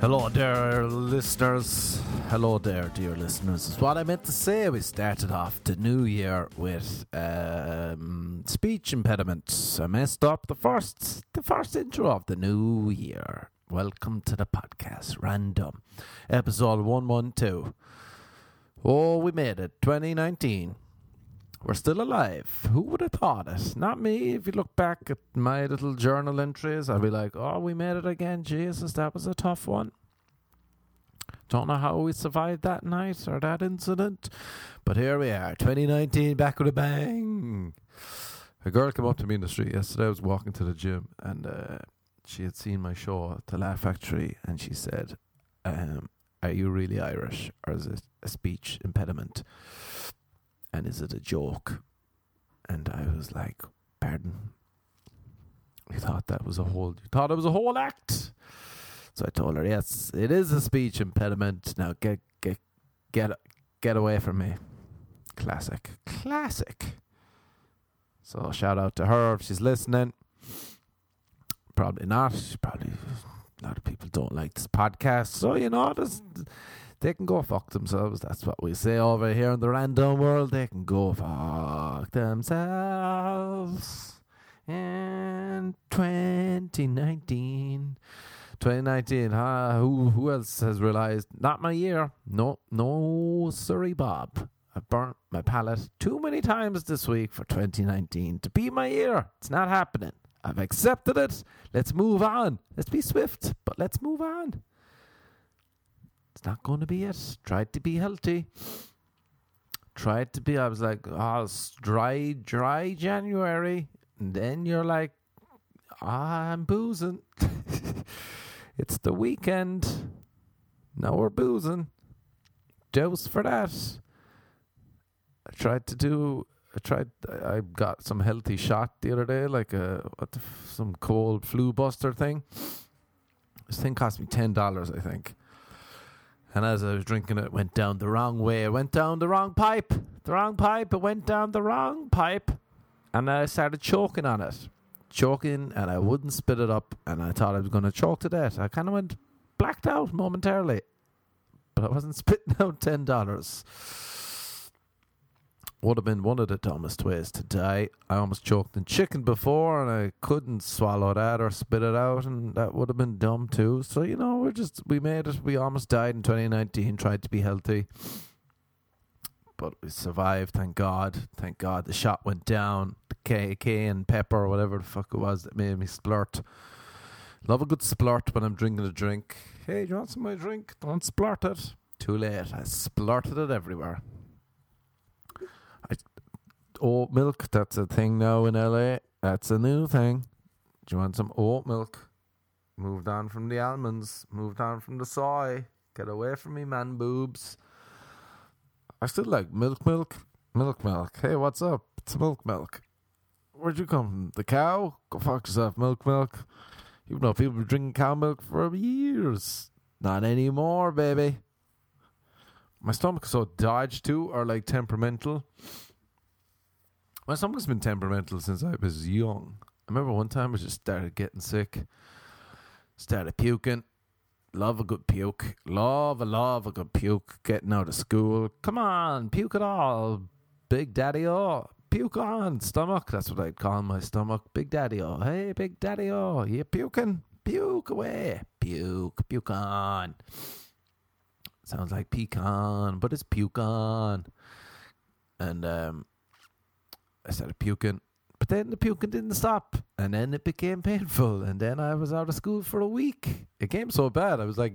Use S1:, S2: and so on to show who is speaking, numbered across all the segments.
S1: Hello there, listeners. Hello there, dear listeners. Is what I meant to say. We started off the new year with um, speech impediments. I messed up the first, the first intro of the new year. Welcome to the podcast, Random, episode one one two. Oh, we made it, 2019. We're still alive. Who would have thought it? Not me. If you look back at my little journal entries, I'd be like, oh, we made it again. Jesus, that was a tough one. Don't know how we survived that night or that incident, but here we are, 2019, back with a bang. A girl came up to me in the street yesterday. I was walking to the gym, and uh, she had seen my show at the Laugh Factory, and she said, um, "Are you really Irish, or is it a speech impediment?" and is it a joke? And I was like, pardon? You thought that was a whole, you thought it was a whole act? So I told her, yes, it is a speech impediment. Now get, get, get, get away from me. Classic. Classic. So shout out to her if she's listening. Probably not. Probably a lot of people don't like this podcast. So, you know, they can go fuck themselves. That's what we say over here in the random world. They can go fuck themselves. In 2019. 2019, huh? Who, who else has realized? Not my year. No, no, sorry, Bob. I've burnt my palate too many times this week for 2019 to be my year. It's not happening. I've accepted it. Let's move on. Let's be swift, but let's move on. It's not going to be it. Tried to be healthy. Tried to be. I was like, oh, dry, dry January. And then you're like, oh, I'm boozing. it's the weekend. Now we're boozing. Dose for that. I tried to do. I tried. I got some healthy shot the other day, like a some cold flu buster thing. This thing cost me ten dollars, I think. And as I was drinking it, it went down the wrong way. It went down the wrong pipe. The wrong pipe. It went down the wrong pipe. And I started choking on it. Choking, and I wouldn't spit it up. And I thought I was going to choke to death. I kind of went blacked out momentarily. But I wasn't spitting out $10 would have been one of the dumbest ways to die. I almost choked in chicken before and I couldn't swallow that or spit it out and that would have been dumb too. So, you know, we're just we made it. We almost died in 2019, tried to be healthy. But we survived, thank God. Thank God the shot went down. The cayenne pepper or whatever the fuck it was that made me splurt. Love a good splurt when I'm drinking a drink. Hey, do you want some of my drink? Don't splurt it. Too late. I splurted it everywhere oat milk. That's a thing now in LA. That's a new thing. Do you want some oat milk? Moved on from the almonds. Moved on from the soy. Get away from me, man boobs. I still like milk, milk, milk, milk. Hey, what's up? It's milk, milk. Where'd you come from? The cow? Go fuck yourself, milk, milk. Even though people been drinking cow milk for years. Not anymore, baby. My stomach is so dodged too, or like temperamental. My stomach's been temperamental since I was young. I remember one time I just started getting sick, started puking. Love a good puke. Love a love a good puke. Getting out of school. Come on, puke it all. Big daddy oh. Puke on. Stomach. That's what I'd call my stomach. Big daddy oh. Hey, big daddy oh. You puking? Puke away. Puke. Puke on. Sounds like pecan, but it's puke on. And um I started puking. But then the puking didn't stop. And then it became painful. And then I was out of school for a week. It came so bad. I was like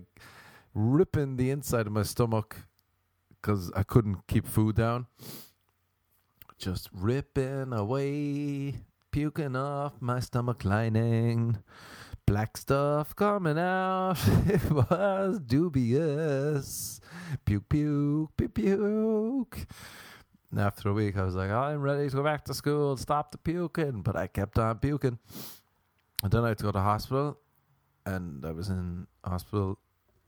S1: ripping the inside of my stomach because I couldn't keep food down. Just ripping away, puking off my stomach lining. Black stuff coming out. it was dubious. Puke, puke, puke, puke. And after a week, I was like, I'm ready to go back to school stop the puking. But I kept on puking. And then I had to go to hospital. And I was in hospital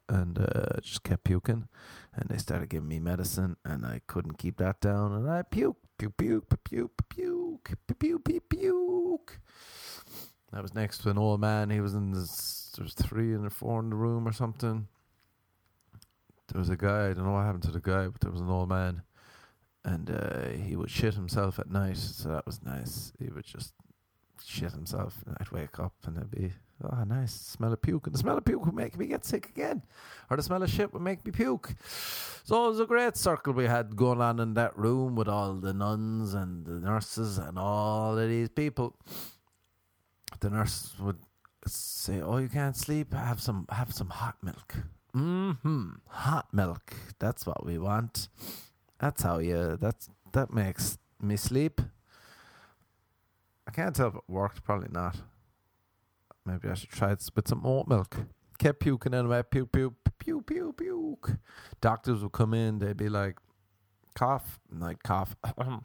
S1: and uh, just kept puking. And they started giving me medicine. And I couldn't keep that down. And I puke, puke, puke, puke, puke, puke, puke, puke. puke. I was next to an old man. He was in this, there was three and four in the room or something. There was a guy, I don't know what happened to the guy, but there was an old man and uh, he would shit himself at night. So that was nice. He would just shit himself, and I'd wake up and it'd be oh nice smell of puke, and the smell of puke would make me get sick again, or the smell of shit would make me puke. So it was a great circle we had going on in that room with all the nuns and the nurses and all of these people. The nurse would say, "Oh, you can't sleep? Have some, have some hot milk." Hmm, hot milk. That's what we want. That's how you. That's that makes me sleep. I can't tell if it worked. Probably not. Maybe I should try it with some oat milk. Kept puking anyway. Puke, puke, puke, puke, puke. Doctors would come in. They'd be like, cough, and I'd cough, and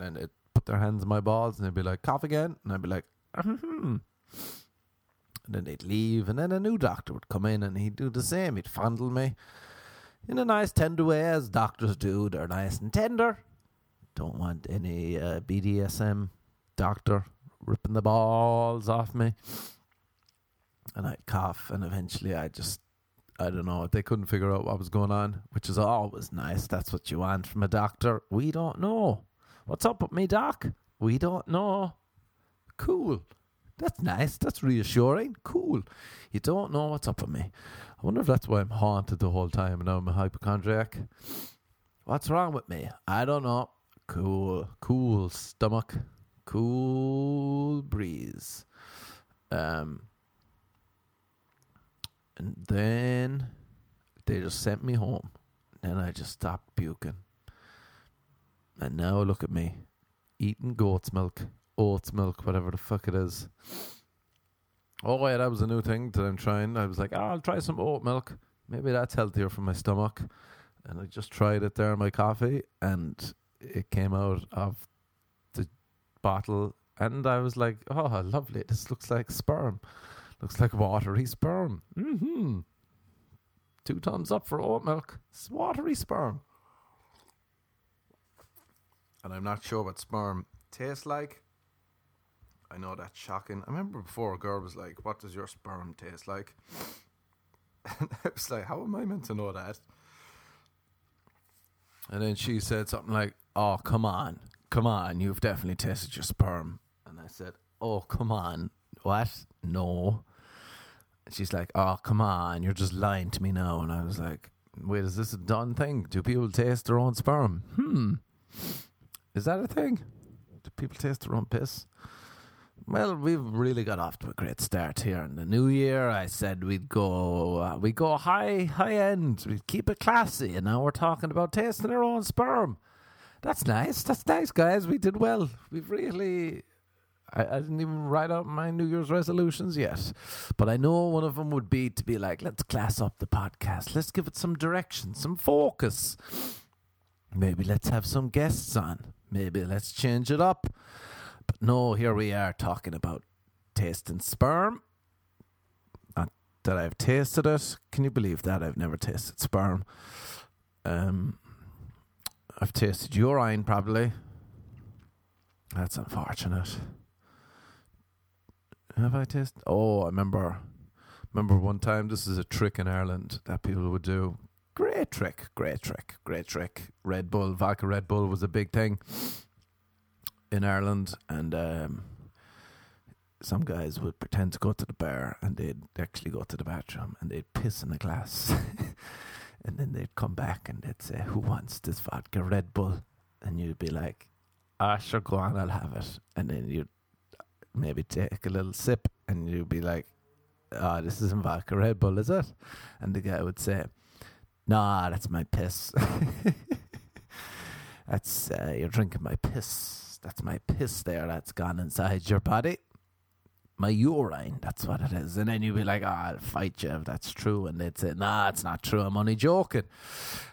S1: then they'd put their hands in my balls, and they'd be like, cough again, and I'd be like, mm-hmm. and then they'd leave, and then a new doctor would come in, and he'd do the same. He'd fondle me in a nice, tender way, as doctors do. They're nice and tender. Don't want any uh, BDSM doctor ripping the balls off me. And I'd cough, and eventually I just, I don't know, they couldn't figure out what was going on, which is always nice. That's what you want from a doctor. We don't know. What's up with me, doc? We don't know. Cool. That's nice. That's reassuring. Cool. You don't know what's up with me. I wonder if that's why I'm haunted the whole time and I'm a hypochondriac. What's wrong with me? I don't know. Cool. Cool stomach. Cool breeze. Um, and then they just sent me home. Then I just stopped puking. And now look at me, eating goat's milk, oats milk, whatever the fuck it is. Oh yeah, that was a new thing that I'm trying. I was like, oh, I'll try some oat milk. Maybe that's healthier for my stomach. And I just tried it there in my coffee, and it came out of the bottle, and I was like, oh, lovely. This looks like sperm. Looks like watery sperm. Mm-hmm. Two thumbs up for oat milk. It's watery sperm. And I'm not sure what sperm tastes like. I know that's shocking. I remember before a girl was like, What does your sperm taste like? And I was like, How am I meant to know that? And then she said something like, Oh, come on. Come on. You've definitely tasted your sperm. And I said, Oh, come on. What? No. And she's like, Oh, come on. You're just lying to me now. And I was like, Wait, is this a done thing? Do people taste their own sperm? Hmm. Is that a thing? Do people taste their own piss? Well, we've really got off to a great start here in the new year. I said we'd go, uh, we go high, high end. We'd keep it classy, and now we're talking about tasting our own sperm. That's nice. That's nice, guys. We did well. We've really. I, I didn't even write out my New Year's resolutions yet, but I know one of them would be to be like, let's class up the podcast. Let's give it some direction, some focus. Maybe let's have some guests on. Maybe let's change it up. But no, here we are talking about tasting sperm. Not that I've tasted it. Can you believe that? I've never tasted sperm. Um, I've tasted urine, probably. That's unfortunate. Have I tasted? Oh, I remember. Remember one time. This is a trick in Ireland that people would do. Great trick, great trick, great trick. Red Bull, vodka Red Bull was a big thing in Ireland, and um, some guys would pretend to go to the bar and they'd actually go to the bathroom and they'd piss in a glass. and then they'd come back and they'd say, Who wants this vodka Red Bull? And you'd be like, Ah, sure, go on, I'll have it. And then you'd maybe take a little sip and you'd be like, Oh, this isn't vodka Red Bull, is it? And the guy would say, Nah, that's my piss. that's, uh, you're drinking my piss. That's my piss there that's gone inside your body. My urine, that's what it is. And then you'd be like, oh, I'll fight you if that's true. And they'd say, nah, it's not true. I'm only joking.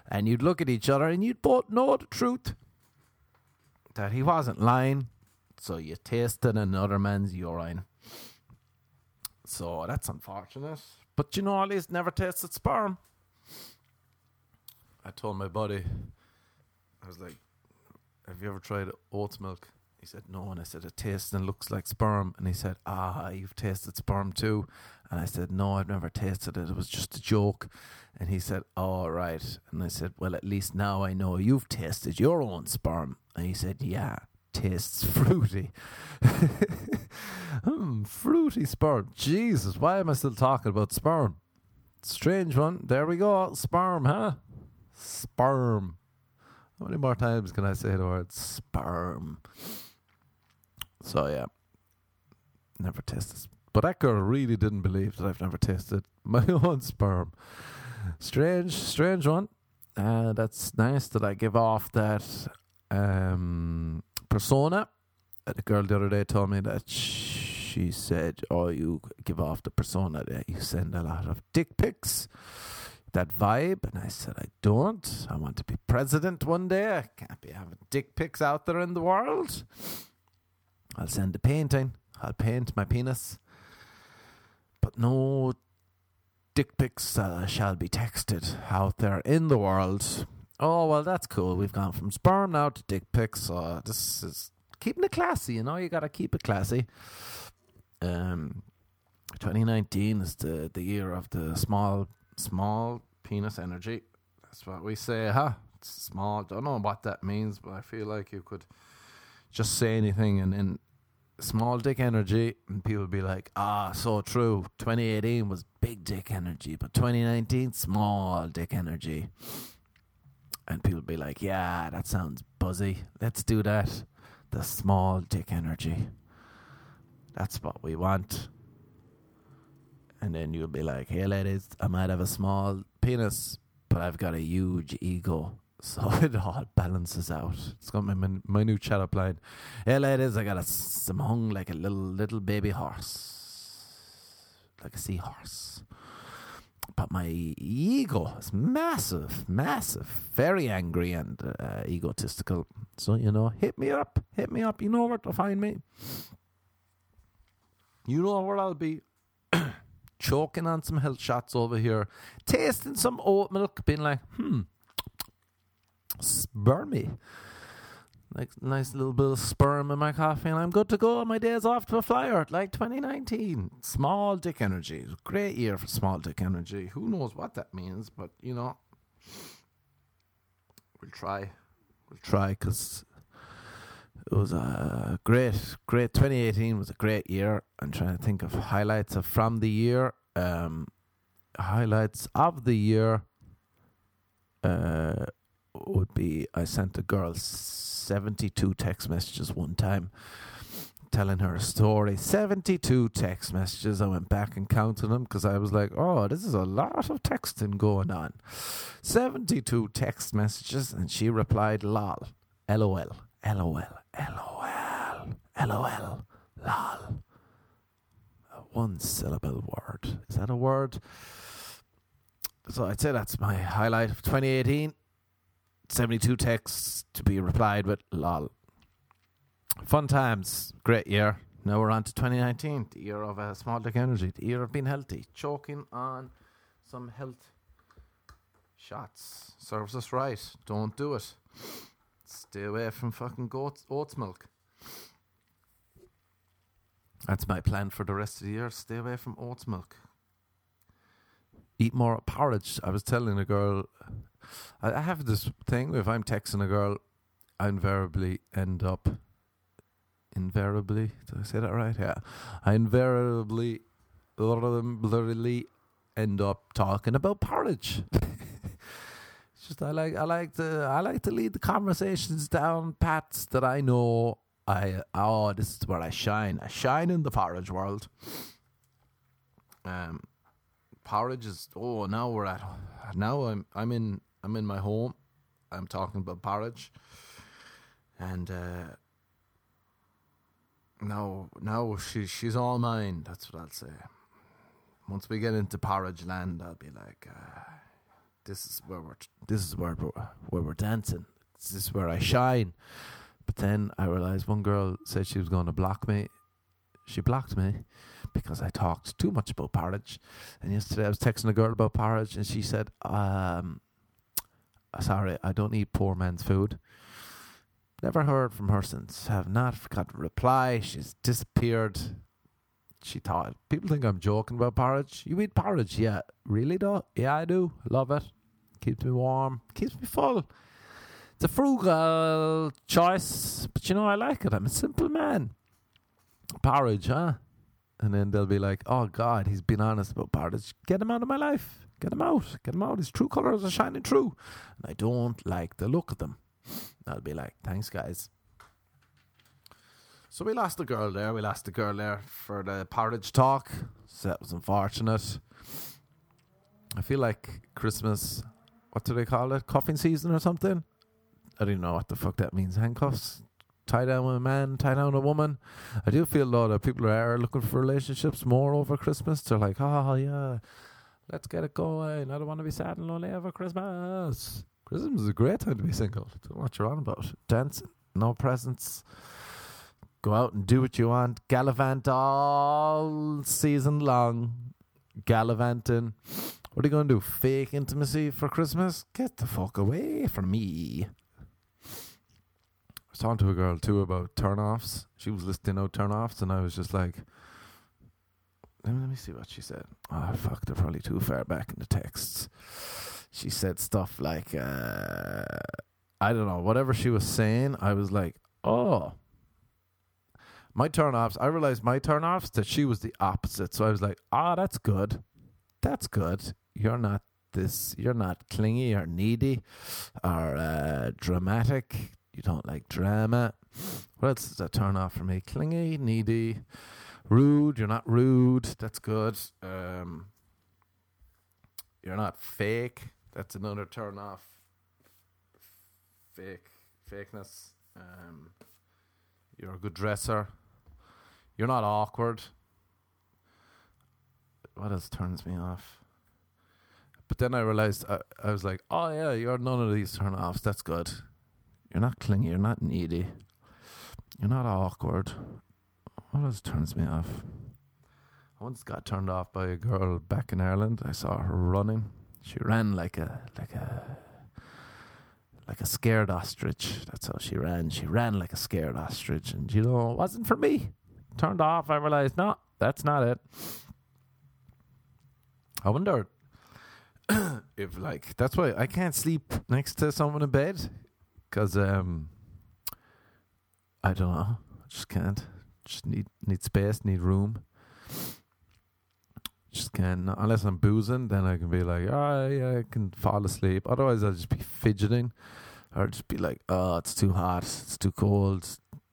S1: And you'd look at each other and you'd both know the truth that he wasn't lying. So you tasted another man's urine. So that's unfortunate. But you know, at least never tasted sperm. I told my buddy, I was like, Have you ever tried oat milk? He said, No. And I said, It tastes and looks like sperm. And he said, Ah, you've tasted sperm too. And I said, No, I've never tasted it. It was just a joke. And he said, All right. And I said, Well, at least now I know you've tasted your own sperm. And he said, Yeah, tastes fruity. hmm, fruity sperm. Jesus, why am I still talking about sperm? Strange one. There we go. Sperm, huh? Sperm. How many more times can I say the word sperm? So yeah, never tested. But that girl really didn't believe that I've never tasted my own sperm. Strange, strange one. Uh, that's nice that I give off that um, persona. Uh, the girl the other day told me that she said, "Oh, you give off the persona that you send a lot of dick pics." That vibe, and I said, I don't. I want to be president one day. I can't be having dick pics out there in the world. I'll send a painting. I'll paint my penis. But no dick pics uh, shall be texted out there in the world. Oh, well, that's cool. We've gone from sperm now to dick pics. So this is keeping it classy, you know? You got to keep it classy. Um, 2019 is the, the year of the small small penis energy. That's what we say, huh? It's small. Don't know what that means, but I feel like you could just say anything and then small dick energy, and people be like, ah, so true. 2018 was big dick energy, but 2019, small dick energy. And people be like, yeah, that sounds buzzy. Let's do that. The small dick energy. That's what we want and then you'll be like, "Hey, ladies, I might have a small penis, but I've got a huge ego." So it all balances out. It's got my my new chat up line. Hey, ladies, I got a some hung like a little little baby horse, like a seahorse. But my ego is massive, massive, very angry and uh, egotistical. So you know, hit me up, hit me up. You know where to find me. You know where I'll be choking on some health shots over here, tasting some oat milk, being like, hmm, spermy. Like nice little bit of sperm in my coffee, and I'm good to go. My day's off to a flyer, like 2019. Small dick energy, great year for small dick energy. Who knows what that means, but you know, we'll try. We'll try because it was a great, great. 2018 was a great year. I'm trying to think of highlights of from the year. Um, highlights of the year uh, would be I sent a girl 72 text messages one time telling her a story. 72 text messages. I went back and counted them because I was like, oh, this is a lot of texting going on. 72 text messages, and she replied, lol, lol, lol, LOL. LOL. LOL. A one syllable word. Is that a word? So I'd say that's my highlight of 2018. 72 texts to be replied with lol. Fun times. Great year. Now we're on to 2019, the year of uh, small dick energy, the year of being healthy, choking on some health shots. Serves us right. Don't do it. Stay away from fucking goat oats milk. That's my plan for the rest of the year. Stay away from oats milk. Eat more porridge. I was telling a girl, I, I have this thing. If I'm texting a girl, I invariably end up. Invariably, did I say that right? Yeah, I invariably, literally end up talking about porridge. just I like I like to I like to lead the conversations down paths that I know I oh this is where I shine. I shine in the porridge world. Um, porridge is oh now we're at now I'm I'm in I'm in my home. I'm talking about porridge, and uh, now now she she's all mine. That's what I'll say. Once we get into porridge land, I'll be like. Uh, this is where we're this is where we're, where we're dancing. This is where I shine. But then I realized one girl said she was going to block me. She blocked me because I talked too much about porridge. And yesterday I was texting a girl about porridge, and she said, um, "Sorry, I don't eat poor man's food." Never heard from her since. Have not got a reply. She's disappeared. She thought people think I'm joking about porridge. You eat porridge, yeah? Really though? Yeah, I do. Love it. Keeps me warm. Keeps me full. It's a frugal choice, but you know I like it. I'm a simple man. Porridge, huh? And then they'll be like, "Oh God, he's been honest about porridge. Get him out of my life. Get him out. Get him out. His true colours are shining through, and I don't like the look of them." I'll be like, "Thanks, guys." So we lost the girl there. We lost the girl there for the porridge talk. So that was unfortunate. I feel like Christmas. What do they call it? Cuffing season or something? I don't know what the fuck that means. Handcuffs, tie down a man, tie down a woman. I do feel though that people are looking for relationships more over Christmas. They're like, ah, oh yeah, let's get it going. I don't want to be sad and lonely over Christmas. Christmas is a great time to be single. Don't know what you're on about. Dance, no presents. Go out and do what you want. Gallivant all season long. Gallivanting. What are you going to do? Fake intimacy for Christmas? Get the fuck away from me I was talking to a girl too about turn-offs. She was listing out turn-offs, and I was just like, let me, see what she said. Oh, fuck, they're probably too far back in the texts. She said stuff like, uh, I don't know, whatever she was saying, I was like, oh. My turn-offs, I realized my turn-offs that she was the opposite. So I was like, ah, oh, that's good. That's good. You're not this, you're not clingy or needy or uh, dramatic you don't like drama. What else is a turn off for me? Clingy, needy, rude. You're not rude. That's good. Um, you're not fake. That's another turn off. Fake, fakeness. Um, you're a good dresser. You're not awkward. What else turns me off? But then I realized I, I was like, oh yeah, you're none of these turn offs. That's good. You're not clingy. You're not needy. You're not awkward. What else turns me off? I once got turned off by a girl back in Ireland. I saw her running. She ran like a like a like a scared ostrich. That's how she ran. She ran like a scared ostrich, and you know, it wasn't for me. Turned off. I realized, no, that's not it. I wonder if like that's why I can't sleep next to someone in bed because um, I don't know. I just can't. Just need need space, need room. Just can't. Unless I'm boozing, then I can be like, oh yeah, I can fall asleep. Otherwise, I'll just be fidgeting, or just be like, oh, it's too hot, it's too cold,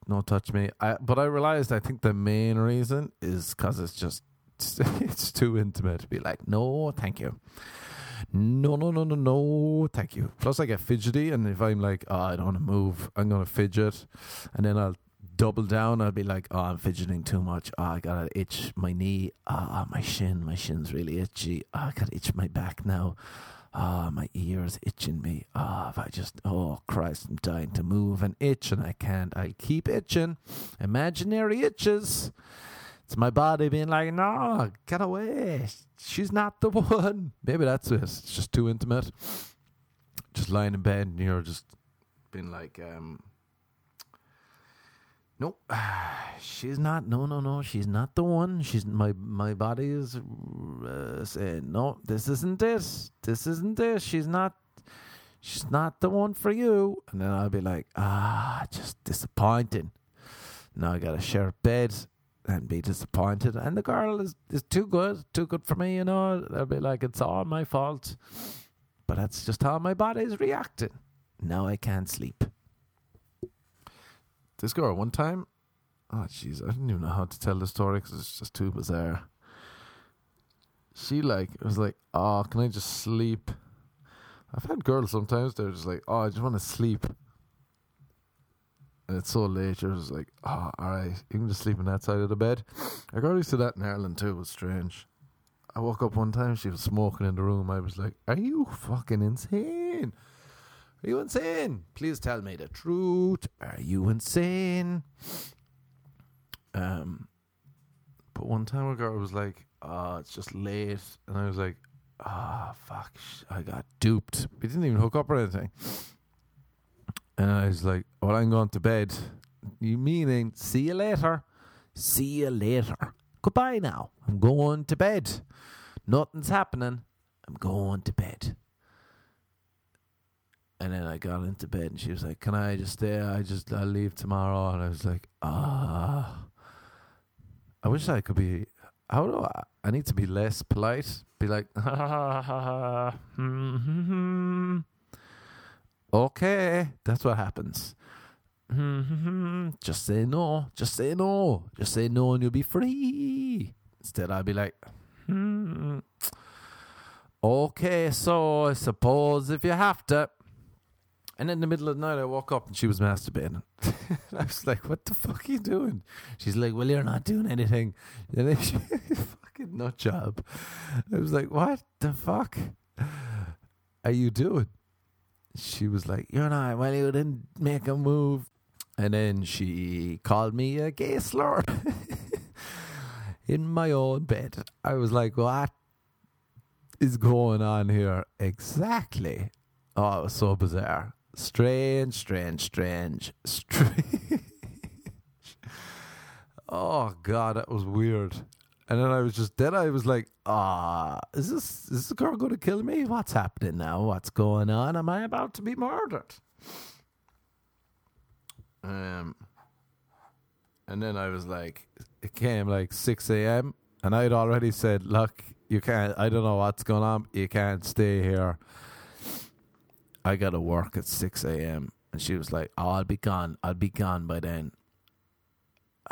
S1: no touch me. I but I realized I think the main reason is because it's just it's too intimate to be like, no, thank you no, no, no, no, no, thank you. Plus, I get fidgety, and if I'm like, oh, I don't want to move, I'm going to fidget, and then I'll double down. I'll be like, oh, I'm fidgeting too much. Oh, I got to itch my knee. Ah, oh, my shin, my shin's really itchy. Oh, I got to itch my back now. Ah, oh, my ears itching me. Ah, oh, if I just, oh Christ, I'm dying to move and itch, and I can't. I keep itching. Imaginary itches. It's my body being like, no, get away. She's not the one. Maybe that's it. It's just too intimate. Just lying in bed and you're just being like, um, no, she's not. No, no, no. She's not the one. She's my my body is uh, saying no. This isn't this. This isn't this. She's not. She's not the one for you. And then I'll be like, ah, just disappointing. Now I gotta share a bed and be disappointed. And the girl is, is too good, too good for me, you know. They'll be like, it's all my fault. But that's just how my body is reacting. Now I can't sleep. This girl, one time, oh, jeez, I didn't even know how to tell the story because it's just too bizarre. She, like, was like, oh, can I just sleep? I've had girls sometimes, they're just like, oh, I just want to sleep and it's so late, you're just like, oh, alright, you can just sleep on that side of the bed. I got used to that in Ireland too, it was strange. I woke up one time, she was smoking in the room. I was like, Are you fucking insane? Are you insane? Please tell me the truth. Are you insane? Um, but one time a girl was like, Oh, it's just late. And I was like, Ah, oh, fuck, I got duped. We didn't even hook up or anything. And I was like, Well, I'm going to bed. You meaning, see you later? See you later. Goodbye now. I'm going to bed. Nothing's happening. I'm going to bed. And then I got into bed and she was like, Can I just stay? I just, I'll leave tomorrow. And I was like, Ah. I wish I could be. How do I? I need to be less polite. Be like, ha ha ha ha. Hmm, hmm, hmm, Okay, that's what happens. Just say no. Just say no. Just say no, and you'll be free. Instead, I'll be like, hmm. Okay, so I suppose if you have to. And in the middle of the night, I woke up and she was masturbating. I was like, "What the fuck are you doing?" She's like, "Well, you're not doing anything." And then she fucking nut job. I was like, "What the fuck are you doing?" She was like, "You're not. Well, you didn't make a move." And then she called me a gay slur in my own bed. I was like, "What is going on here exactly?" Oh, it was so bizarre. Strange, strange, strange, strange. oh god, that was weird. And then I was just then I was like, ah, is this is this girl gonna kill me? What's happening now? What's going on? Am I about to be murdered? Um and then I was like it came like six AM and I'd already said, Look, you can't I don't know what's going on, you can't stay here. I got to work at 6 a.m. And she was like, Oh, I'll be gone. I'll be gone by then.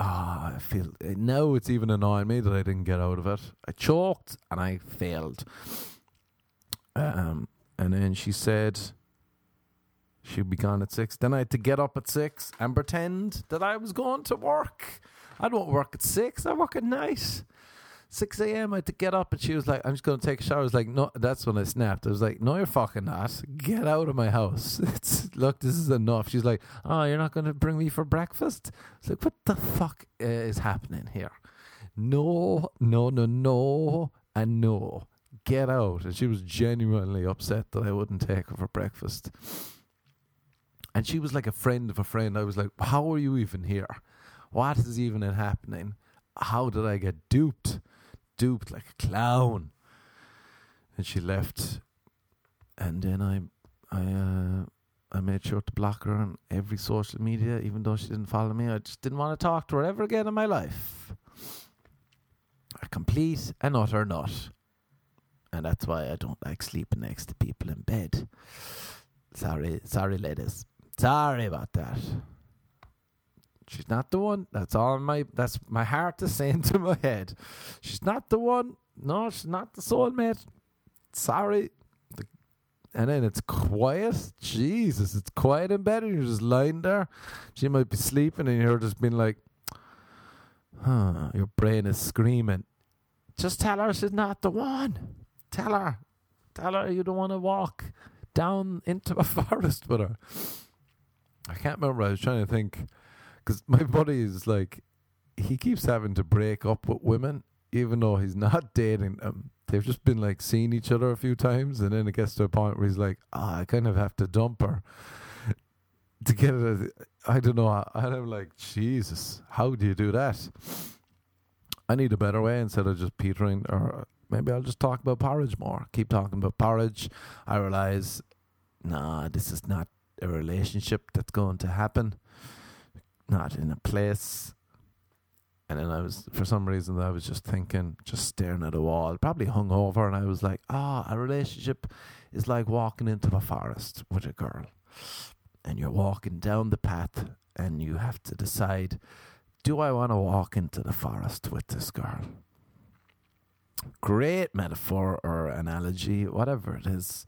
S1: Ah, I feel now it's even annoying me that I didn't get out of it. I choked and I failed. Um, and then she said she'd be gone at six. Then I had to get up at six and pretend that I was going to work. I don't work at six. I work at night. 6 a.m. I had to get up and she was like, I'm just going to take a shower. I was like, no, that's when I snapped. I was like, no, you're fucking not. Get out of my house. It's, look, this is enough. She's like, oh, you're not going to bring me for breakfast? It's like, what the fuck uh, is happening here? No, no, no, no, and no. Get out. And she was genuinely upset that I wouldn't take her for breakfast. And she was like a friend of a friend. I was like, how are you even here? What is even happening? How did I get duped? Duped like a clown. And she left, and then I, I, uh, I made sure to block her on every social media, even though she didn't follow me. I just didn't want to talk to her ever again in my life. A complete and utter nut. And that's why I don't like sleeping next to people in bed. Sorry, sorry, ladies. Sorry about that. She's not the one. That's all my that's my heart is saying to my head. She's not the one. No, she's not the soulmate. Sorry. And then it's quiet. Jesus, it's quiet in bed and you're just lying there. She might be sleeping and you're just being like, huh, your brain is screaming. Just tell her she's not the one. Tell her. Tell her you don't want to walk down into a forest with her. I can't remember. I was trying to think because my buddy is like, he keeps having to break up with women, even though he's not dating them. They've just been like seeing each other a few times, and then it gets to a point where he's like, oh, I kind of have to dump her to get it. I don't know. And I'm like, Jesus, how do you do that? I need a better way instead of just petering, or maybe I'll just talk about porridge more. Keep talking about porridge. I realize, nah, this is not a relationship that's going to happen not in a place. And then I was, for some reason, I was just thinking, just staring at a wall, probably hung over, and I was like, ah, a relationship is like walking into a forest with a girl. And you're walking down the path, and you have to decide, do I want to walk into the forest with this girl? Great metaphor or analogy, whatever it is.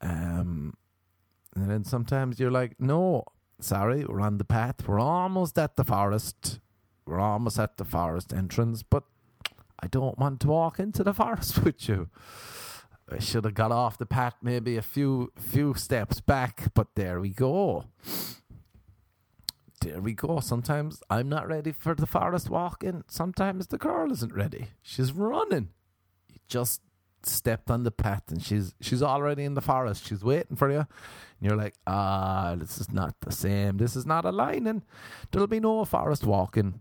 S1: Um, and then sometimes you're like, no, sorry, we're on the path. We're almost at the forest. We're almost at the forest entrance, but I don't want to walk into the forest with you. I should have got off the path maybe a few few steps back, but there we go. There we go. Sometimes I'm not ready for the forest walking. Sometimes the girl isn't ready. She's running. You just stepped on the path and she's she's already in the forest. She's waiting for you. And you're like, ah, this is not the same. This is not a aligning. There'll be no forest walking.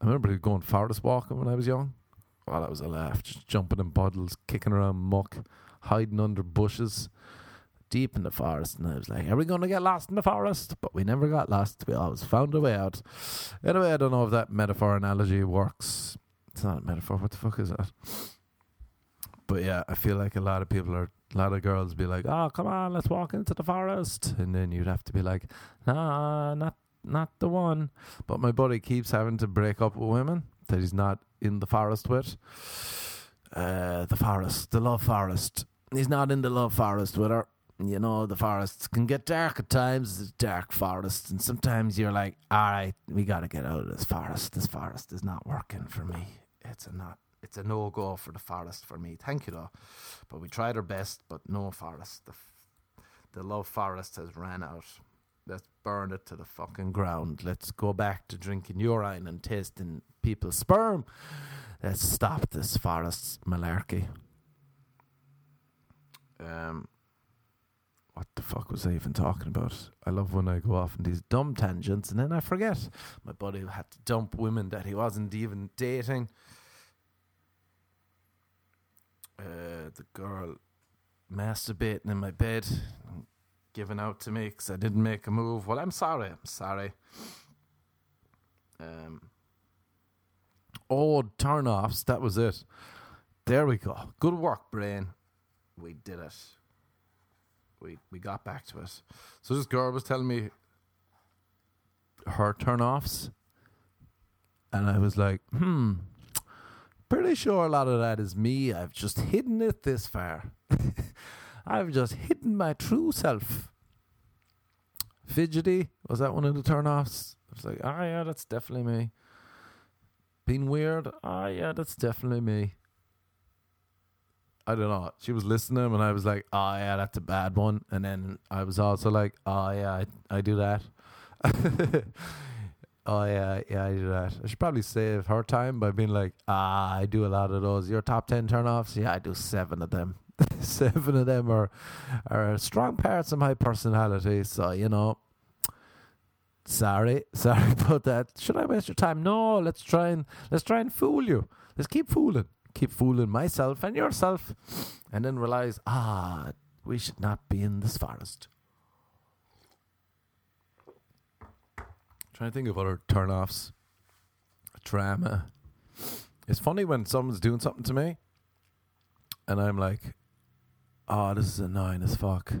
S1: I remember going forest walking when I was young. Well, that was a laugh. Just jumping in puddles, kicking around muck, hiding under bushes, deep in the forest. And I was like, are we going to get lost in the forest? But we never got lost. We always found a way out. Anyway, I don't know if that metaphor analogy works. It's not a metaphor. What the fuck is that? But yeah, I feel like a lot of people are, a lot of girls be like, oh, come on, let's walk into the forest. And then you'd have to be like, nah, not, not the one. But my buddy keeps having to break up with women that he's not in the forest with. Uh, the forest, the love forest. He's not in the love forest with her. You know, the forests can get dark at times. It's dark forests, and sometimes you're like, all right, we got to get out of this forest. This forest is not working for me. It's not. It's a no go for the forest for me. Thank you though, but we tried our best. But no forest. The, the love forest has ran out. Let's burn it to the fucking ground. Let's go back to drinking urine and tasting people's sperm. Let's stop this forest malarkey. Um, what the fuck was I even talking about? I love when I go off on these dumb tangents and then I forget. My buddy had to dump women that he wasn't even dating. Uh, the girl masturbating in my bed, giving out to me because I didn't make a move. Well, I'm sorry. I'm sorry. Um. Oh, turn offs. That was it. There we go. Good work, brain. We did it. We we got back to it. So this girl was telling me her turn offs, and I was like, hmm. Pretty sure a lot of that is me. I've just hidden it this far. I've just hidden my true self. Fidgety was that one of the turnoffs? I was like, ah, oh, yeah, that's definitely me. Being weird, ah, oh, yeah, that's definitely me. I don't know. She was listening, and I was like, "Oh yeah, that's a bad one." And then I was also like, "Oh yeah, I, I do that." oh yeah, yeah, I do that. I should probably save her time by being like, "Ah, I do a lot of those. Your top ten turnoffs, yeah, I do seven of them. seven of them are are strong parts of my personality. So you know, sorry, sorry about that. Should I waste your time? No, let's try and let's try and fool you. Let's keep fooling." keep fooling myself and yourself, and then realize, ah, we should not be in this forest. Trying to think of other turn-offs. Drama. It's funny when someone's doing something to me, and I'm like, "Oh, this is annoying as fuck,"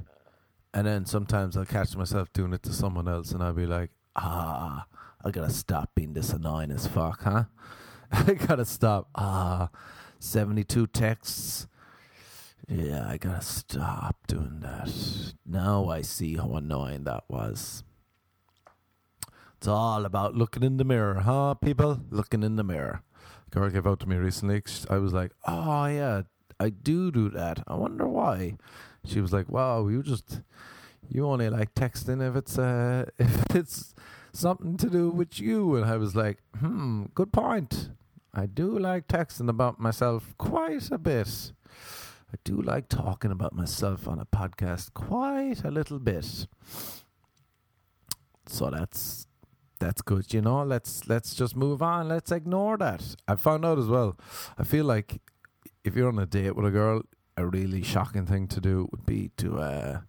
S1: and then sometimes I'll catch myself doing it to someone else, and I'll be like, "Ah, I gotta stop being this annoying as fuck, huh? I gotta stop. Ah." 72 texts. Yeah, I gotta stop doing that. Now I see how annoying that was. It's all about looking in the mirror, huh, people? Looking in the mirror. Girl gave out to me recently. I was like, oh, yeah, I do do that. I wonder why. She was like, wow, you just, you only like texting if it's, uh, if it's something to do with you. And I was like, hmm, good point. I do like texting about myself quite a bit. I do like talking about myself on a podcast quite a little bit. So that's that's good, you know. Let's let's just move on. Let's ignore that. I found out as well. I feel like if you're on a date with a girl, a really shocking thing to do would be to uh,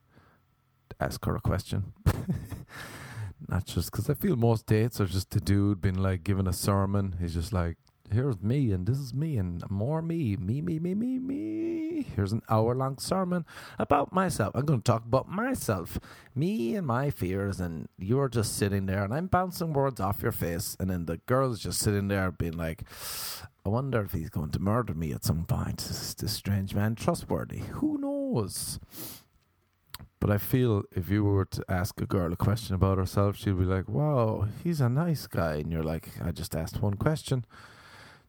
S1: ask her a question. Not just because I feel most dates are just the dude being like giving a sermon. He's just like, here's me and this is me and more me, me, me, me, me, me. Here's an hour long sermon about myself. I'm going to talk about myself, me and my fears, and you're just sitting there and I'm bouncing words off your face, and then the girl's just sitting there being like, I wonder if he's going to murder me at some point. Is this strange man trustworthy? Who knows? But I feel if you were to ask a girl a question about herself, she'd be like, Wow, he's a nice guy. And you're like, I just asked one question.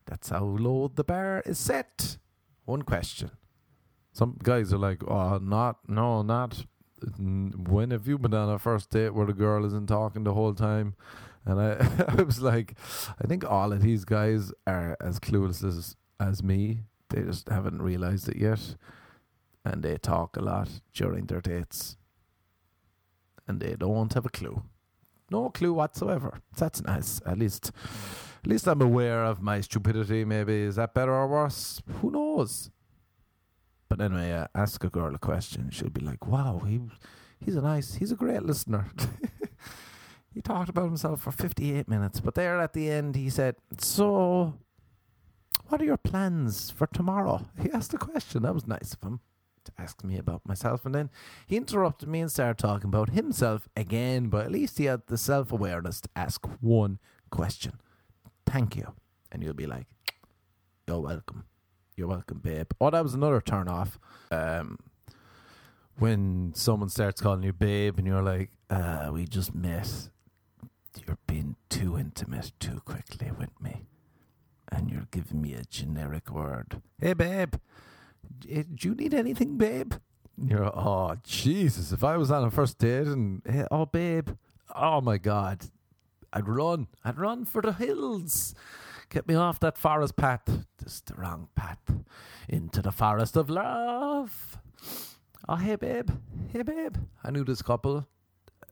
S1: That's how low the bar is set. One question. Some guys are like, oh, not, no, not. When have you been on a first date where the girl isn't talking the whole time? And I, I was like, I think all of these guys are as clueless as, as me They just haven't realized it yet. And they talk a lot during their dates. And they don't have a clue. No clue whatsoever. That's nice. At least at least I'm aware of my stupidity, maybe. Is that better or worse? Who knows? But anyway, uh, ask a girl a question. She'll be like, wow, he, he's a nice, he's a great listener. he talked about himself for 58 minutes. But there at the end, he said, so what are your plans for tomorrow? He asked a question. That was nice of him to ask me about myself. And then he interrupted me and started talking about himself again. But at least he had the self awareness to ask one question thank you. And you'll be like, you're welcome. You're welcome, babe. Oh, that was another turn off. Um, when someone starts calling you babe and you're like, uh, we just met. You're being too intimate too quickly with me. And you're giving me a generic word. Hey, babe. Do you need anything, babe? You're, oh, Jesus. If I was on a first date and, hey, oh, babe. Oh, my God. I'd run. I'd run for the hills. Get me off that forest path. Is the wrong path. Into the forest of love. Oh, hey, babe. Hey, babe. I knew this couple.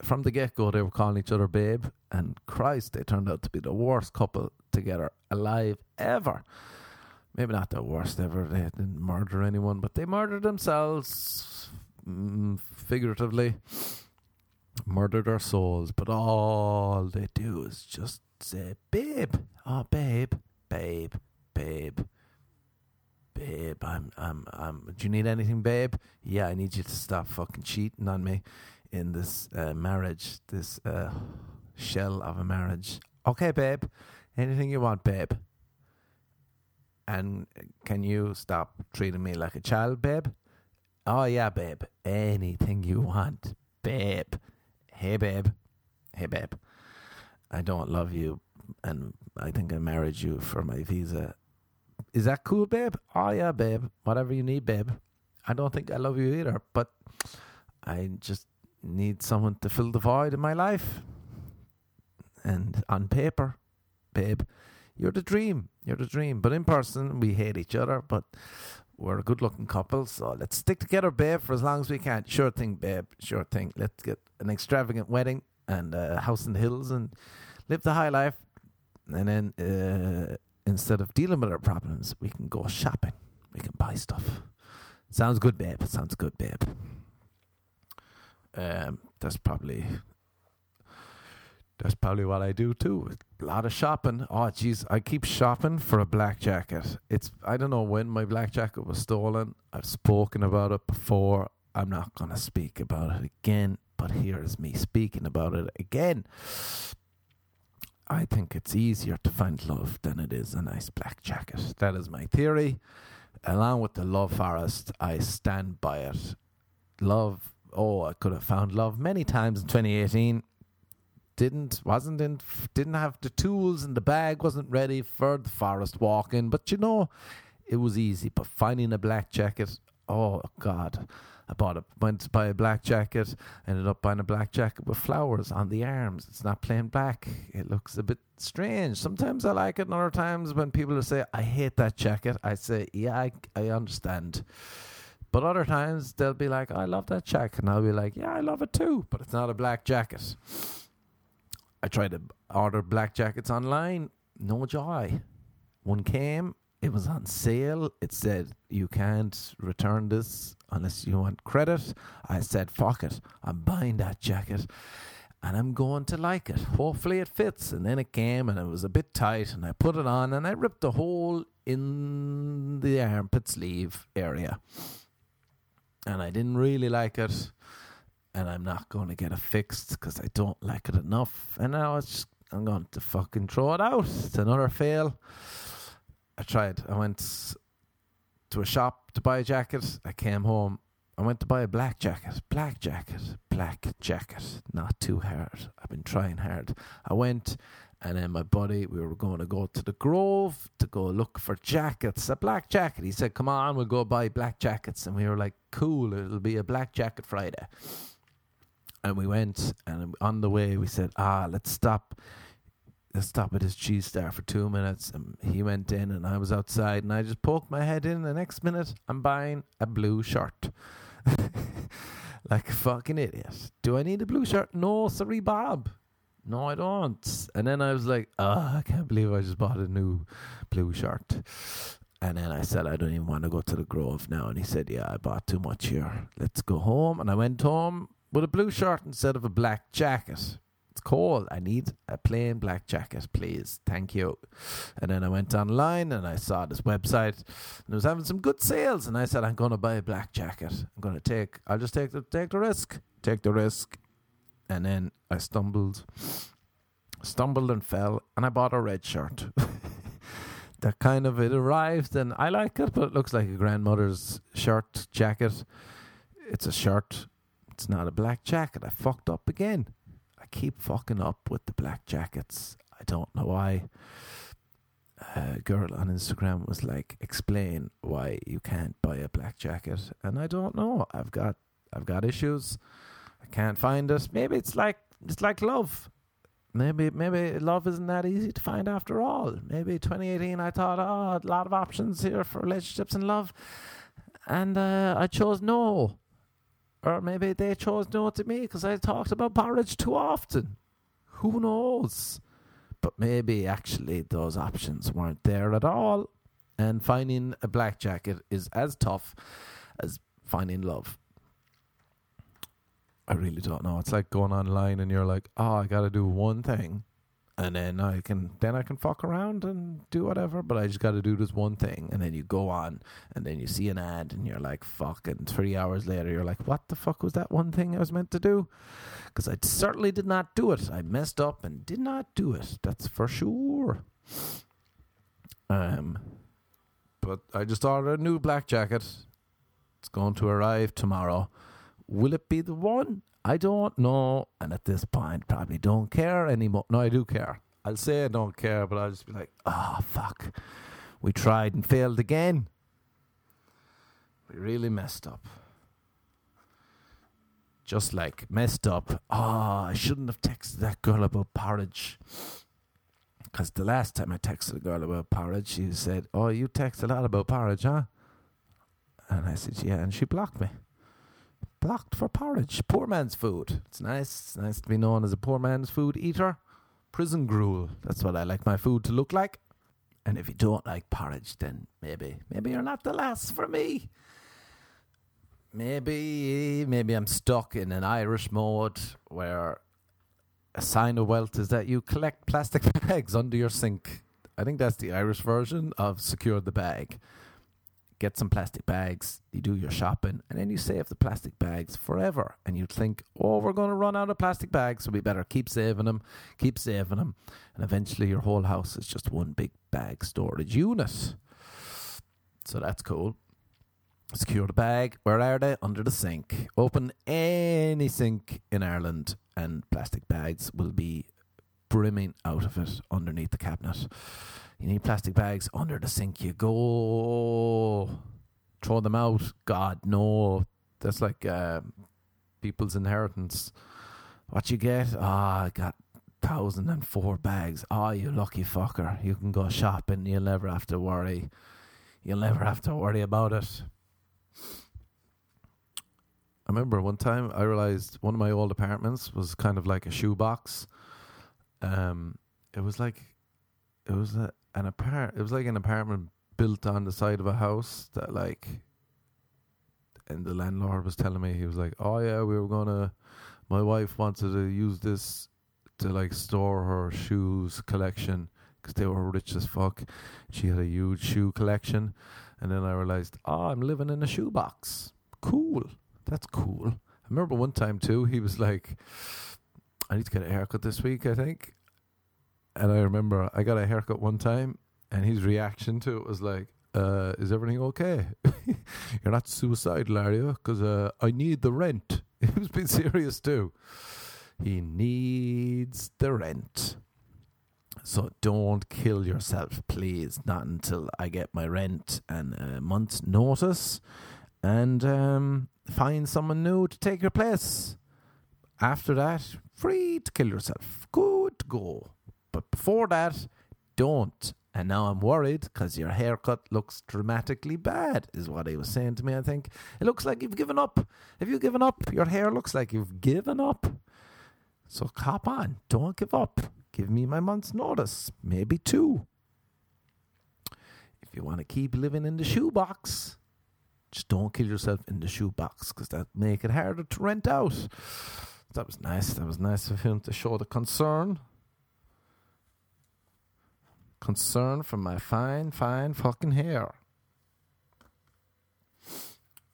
S1: From the get go, they were calling each other babe. And Christ, they turned out to be the worst couple together alive ever. Maybe not the worst ever. They didn't murder anyone, but they murdered themselves mm, figuratively murder our souls, but all they do is just say, babe, oh, babe, babe, babe, babe, I'm, I'm, I'm, do you need anything, babe? Yeah, I need you to stop fucking cheating on me in this uh, marriage, this uh, shell of a marriage. Okay, babe, anything you want, babe. And can you stop treating me like a child, babe? Oh, yeah, babe, anything you want, babe hey babe, hey babe, I don't love you, and I think I married you for my visa. Is that cool, babe? Oh yeah, babe. Whatever you need, babe. I don't think I love you either, but I just need someone to fill the void in my life. And on paper, babe, you're the dream. You're the dream. But in person, we hate each other. But we're a good looking couple, so let's stick together, babe, for as long as we can. Sure thing, babe. Sure thing. Let's get an extravagant wedding and a house in the hills and live the high life. And then uh, instead of dealing with our problems, we can go shopping. We can buy stuff. Sounds good, babe. Sounds good, babe. Um, that's probably that's probably what I do too. A lot of shopping. Oh, jeez, I keep shopping for a black jacket. It's I don't know when my black jacket was stolen. I've spoken about it before. I'm not gonna speak about it again. But here is me speaking about it again. I think it's easier to find love than it is a nice black jacket. That is my theory. Along with the love forest, I stand by it. Love. Oh, I could have found love many times in 2018 didn't wasn't in didn't have the tools in the bag wasn't ready for the forest walking. But you know it was easy. But finding a black jacket oh god. I bought a went to buy a black jacket ended up buying a black jacket with flowers on the arms. It's not plain black. It looks a bit strange. Sometimes I like it and other times when people say I hate that jacket I say yeah I, I understand. But other times they'll be like I love that jacket and I'll be like yeah I love it too but it's not a black jacket I tried to order black jackets online. No joy. One came. It was on sale. It said you can't return this unless you want credit. I said, fuck it. I'm buying that jacket and I'm going to like it. Hopefully it fits. And then it came and it was a bit tight and I put it on and I ripped a hole in the armpit sleeve area. And I didn't really like it and I'm not going to get it fixed because I don't like it enough. And now it's just, I'm going to fucking throw it out. It's another fail. I tried. I went to a shop to buy a jacket. I came home. I went to buy a black jacket. Black jacket. Black jacket. Not too hard. I've been trying hard. I went and then my buddy, we were going to go to the Grove to go look for jackets, a black jacket. He said, Come on, we'll go buy black jackets. And we were like, Cool, it'll be a black jacket Friday and we went and on the way we said ah let's stop let's stop at his cheese star for two minutes. And he went in, and I was outside, and I just poked my head in. The next minute, I'm buying a blue shirt. like a fucking idiot. Do I need a blue shirt? No, sorry, Bob. No, I don't. And then I was like, oh, I can't believe I just bought a new blue shirt. And then I said, I don't even want to go to the Grove now. And he said, Yeah, I bought too much here. Let's go home. And I went home with a blue shirt instead of a black jacket. It's cold. I need a plain black jacket, please. Thank you. And then I went online and I saw this website and it was having some good sales. And I said, I'm going to buy a black jacket. I'm going to take, I'll just take the, take the risk. Take the risk. And then I stumbled, stumbled and fell, and I bought a red shirt. that kind of it arrived and I like it, but it looks like a grandmother's shirt jacket. It's a shirt. It's not a black jacket. I fucked up again. I keep fucking up with the black jackets. I don't know why. A girl on Instagram was like, "Explain why you can't buy a black jacket," and I don't know. I've got, I've got issues. I can't find it. Maybe it's like it's like love maybe maybe love isn't that easy to find after all. Maybe 2018, I thought, oh, a lot of options here for relationships and love, and uh, I chose no, or maybe they chose no to me because I talked about porridge too often. Who knows? But maybe actually those options weren't there at all, and finding a black jacket is as tough as finding love. I really don't know. It's like going online and you're like, oh, I got to do one thing, and then I can then I can fuck around and do whatever. But I just got to do this one thing, and then you go on, and then you see an ad, and you're like, fuck. And three hours later, you're like, what the fuck was that one thing I was meant to do? Because I certainly did not do it. I messed up and did not do it. That's for sure. Um, but I just ordered a new black jacket. It's going to arrive tomorrow. Will it be the one? I don't know. And at this point, probably don't care anymore. No, I do care. I'll say I don't care, but I'll just be like, oh, fuck. We tried and failed again. We really messed up. Just like messed up. Oh, I shouldn't have texted that girl about porridge. Because the last time I texted a girl about porridge, she said, Oh, you text a lot about porridge, huh? And I said, Yeah. And she blocked me blocked for porridge. Poor man's food. It's nice. It's nice to be known as a poor man's food eater. Prison gruel. That's what I like my food to look like. And if you don't like porridge, then maybe, maybe you're not the last for me. Maybe, maybe I'm stuck in an Irish mode where a sign of wealth is that you collect plastic bags under your sink. I think that's the Irish version of secure the bag get some plastic bags, you do your shopping, and then you save the plastic bags forever. And you think, oh, we're going to run out of plastic bags, so we better keep saving them, keep saving them. And eventually your whole house is just one big bag storage unit. So that's cool. Secure the bag. Where are they? Under the sink. Open any sink in Ireland, and plastic bags will be brimming out of it underneath the cabinet. You need plastic bags under the sink. You go throw them out. God no, that's like uh, people's inheritance. What you get? Ah, oh, I got thousand and four bags. Ah, oh, you lucky fucker. You can go shopping. You'll never have to worry. You'll never have to worry about it. I remember one time I realized one of my old apartments was kind of like a shoebox. Um, it was like it was a, an apart. It was like an apartment built on the side of a house that like. And the landlord was telling me he was like, "Oh yeah, we were gonna. My wife wanted to use this to like store her shoes collection because they were rich as fuck. She had a huge shoe collection, and then I realized, oh, I'm living in a shoebox. Cool, that's cool. I remember one time too. He was like, I need to get a haircut this week. I think, and I remember I got a haircut one time, and his reaction to it was like, uh, "Is everything okay? You're not suicidal, are you? Because uh, I need the rent." He was being serious too. He needs the rent. So don't kill yourself, please. Not until I get my rent and a month's notice, and um, find someone new to take your place. After that, free to kill yourself. Good go. But before that, don't. And now I'm worried because your haircut looks dramatically bad, is what he was saying to me. I think it looks like you've given up. Have you given up? Your hair looks like you've given up. So cop on. Don't give up. Give me my month's notice, maybe two. If you want to keep living in the shoebox, just don't kill yourself in the shoebox because that make it harder to rent out. That was nice. That was nice of him to show the concern concern for my fine, fine fucking hair.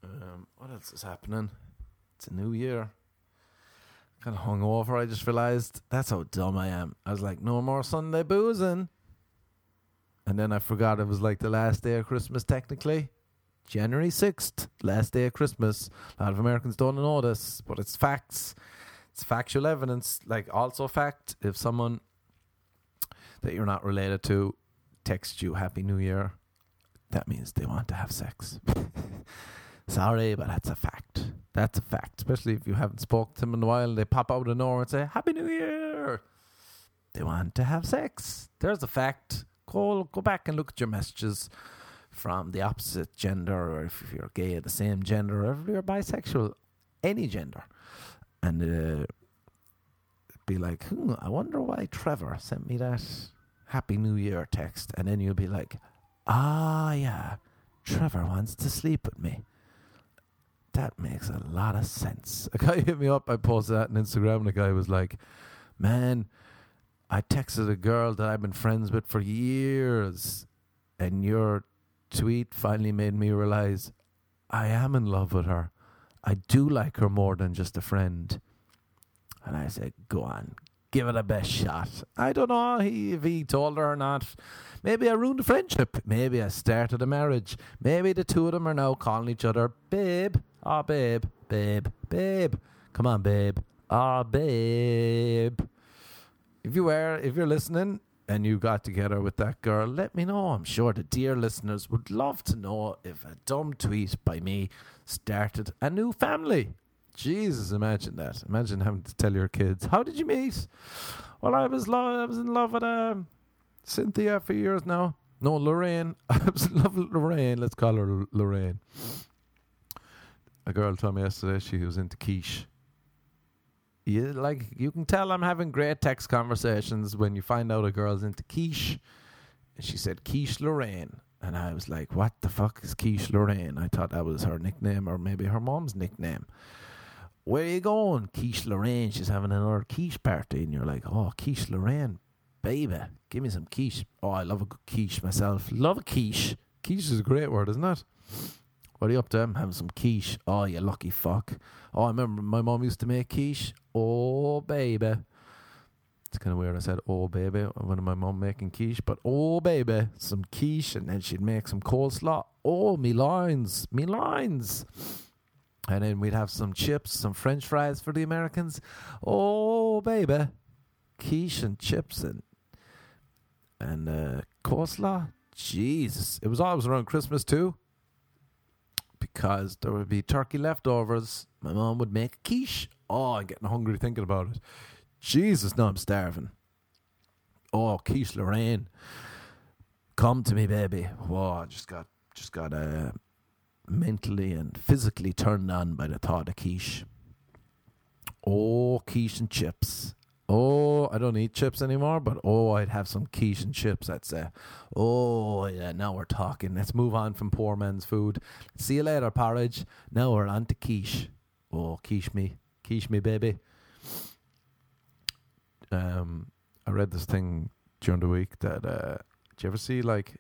S1: Um, what else is happening? It's a new year. Kind of hungover. I just realized that's how dumb I am. I was like, no more Sunday boozing. And then I forgot it was like the last day of Christmas, technically. January 6th, last day of Christmas. A lot of Americans don't know this, but it's facts. It's factual evidence. Like, also, fact if someone that you're not related to text you Happy New Year, that means they want to have sex. Sorry, but that's a fact. That's a fact. Especially if you haven't spoken to them in a while they pop out of nowhere and say, Happy New Year. They want to have sex. There's a fact. Go, go back and look at your messages from the opposite gender, or if you're gay, the same gender, or if you're bisexual, any gender. And uh, be like, hmm, I wonder why Trevor sent me that Happy New Year text. And then you'll be like, ah, yeah, Trevor wants to sleep with me. That makes a lot of sense. A guy hit me up. I posted that on Instagram, and the guy was like, man, I texted a girl that I've been friends with for years, and your tweet finally made me realize I am in love with her. I do like her more than just a friend. And I said, Go on, give it a best shot. I don't know if he told her or not. Maybe I ruined a friendship. Maybe I started a marriage. Maybe the two of them are now calling each other babe. Ah, oh, babe, babe, babe. Come on, babe. Ah, oh, babe. If you were, if you're listening and you got together with that girl, let me know. I'm sure the dear listeners would love to know if a dumb tweet by me started a new family. Jesus, imagine that. Imagine having to tell your kids, "How did you meet?" Well, I was lo- I was in love with um, Cynthia for years now. No, Lorraine. I was in love with Lorraine. Let's call her L- Lorraine. A girl told me yesterday she was into quiche. You like you can tell I'm having great text conversations when you find out a girl's into quiche. And she said quiche Lorraine. And I was like, what the fuck is quiche Lorraine? I thought that was her nickname or maybe her mom's nickname where are you going? Quiche Lorraine, she's having another quiche party. And you're like, oh, quiche Lorraine, baby, give me some quiche. Oh, I love a good quiche myself. Love a quiche. Quiche is a great word, isn't it? What are you up to? I'm having some quiche. Oh, you lucky fuck. Oh, I remember my mom used to make quiche. Oh, baby. It's kind of weird. I said, oh, baby, when my mom making quiche, but oh, baby, some quiche, and then she'd make some coleslaw. Oh, me lines, me lines. And then we'd have some chips, some french fries for the Americans. Oh, baby. Quiche and chips and and uh, coleslaw. Jesus. It was always around Christmas too. Because there would be turkey leftovers. My mom would make quiche. Oh, I'm getting hungry thinking about it. Jesus, now I'm starving. Oh, quiche Lorraine. Come to me, baby. Whoa, I just got just got a uh, mentally and physically turned on by the thought of quiche. Oh, quiche and chips. Oh, I don't eat chips anymore, but oh, I'd have some quiche and chips. I'd say, oh, yeah, now we're talking. Let's move on from poor man's food. See you later, porridge. Now we're on to quiche. Oh, quiche me. Quiche me, baby. Um, I read this thing during the week that, uh, do you ever see, like,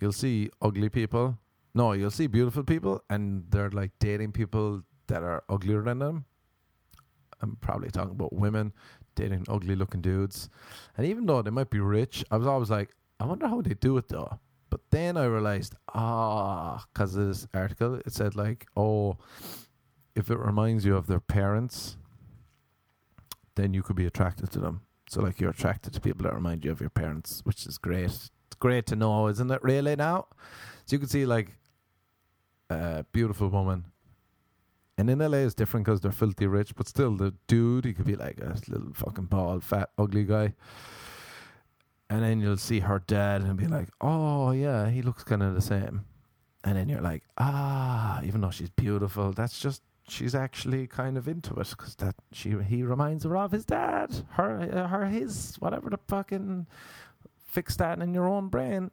S1: you'll see ugly people no, you'll see beautiful people and they're like dating people that are uglier than them. I'm probably talking about women dating ugly looking dudes. And even though they might be rich, I was always like, I wonder how they do it though. But then I realized, ah, because of this article, it said like, oh, if it reminds you of their parents, then you could be attracted to them. So like you're attracted to people that remind you of your parents, which is great. It's great to know, isn't it? Really now, so you can see like uh, beautiful woman. And in LA, it's different because they're filthy rich, but still, the dude, he could be like a little fucking bald, fat, ugly guy. and then you'll see her dad and be like, "Oh yeah, he looks kind of the same," and then you're like, "Ah, even though she's beautiful, that's just she's actually kind of into it because that she he reminds her of his dad, her uh, her his whatever the fucking fix that in your own brain."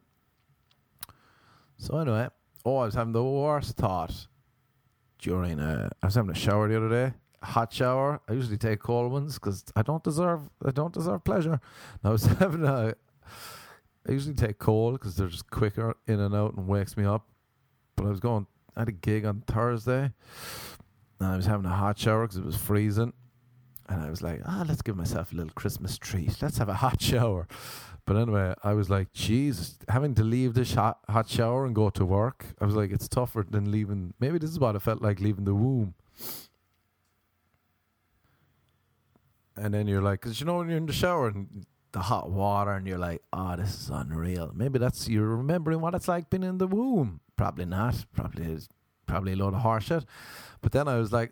S1: So anyway, oh, I was having the worst thought during a. I was having a shower the other day, hot shower. I usually take cold ones because I don't deserve. I don't deserve pleasure. And I was having a. I usually take cold because they're just quicker in and out and wakes me up. But I was going. I had a gig on Thursday, and I was having a hot shower because it was freezing. And I was like, ah, let's give myself a little Christmas treat. Let's have a hot shower. But anyway, I was like, Jesus, having to leave this hot, hot shower and go to work, I was like, it's tougher than leaving. Maybe this is what it felt like leaving the womb. And then you're like, because you know, when you're in the shower and the hot water, and you're like, oh, this is unreal. Maybe that's you're remembering what it's like being in the womb. Probably not. Probably is probably a load of horseshit. But then I was like,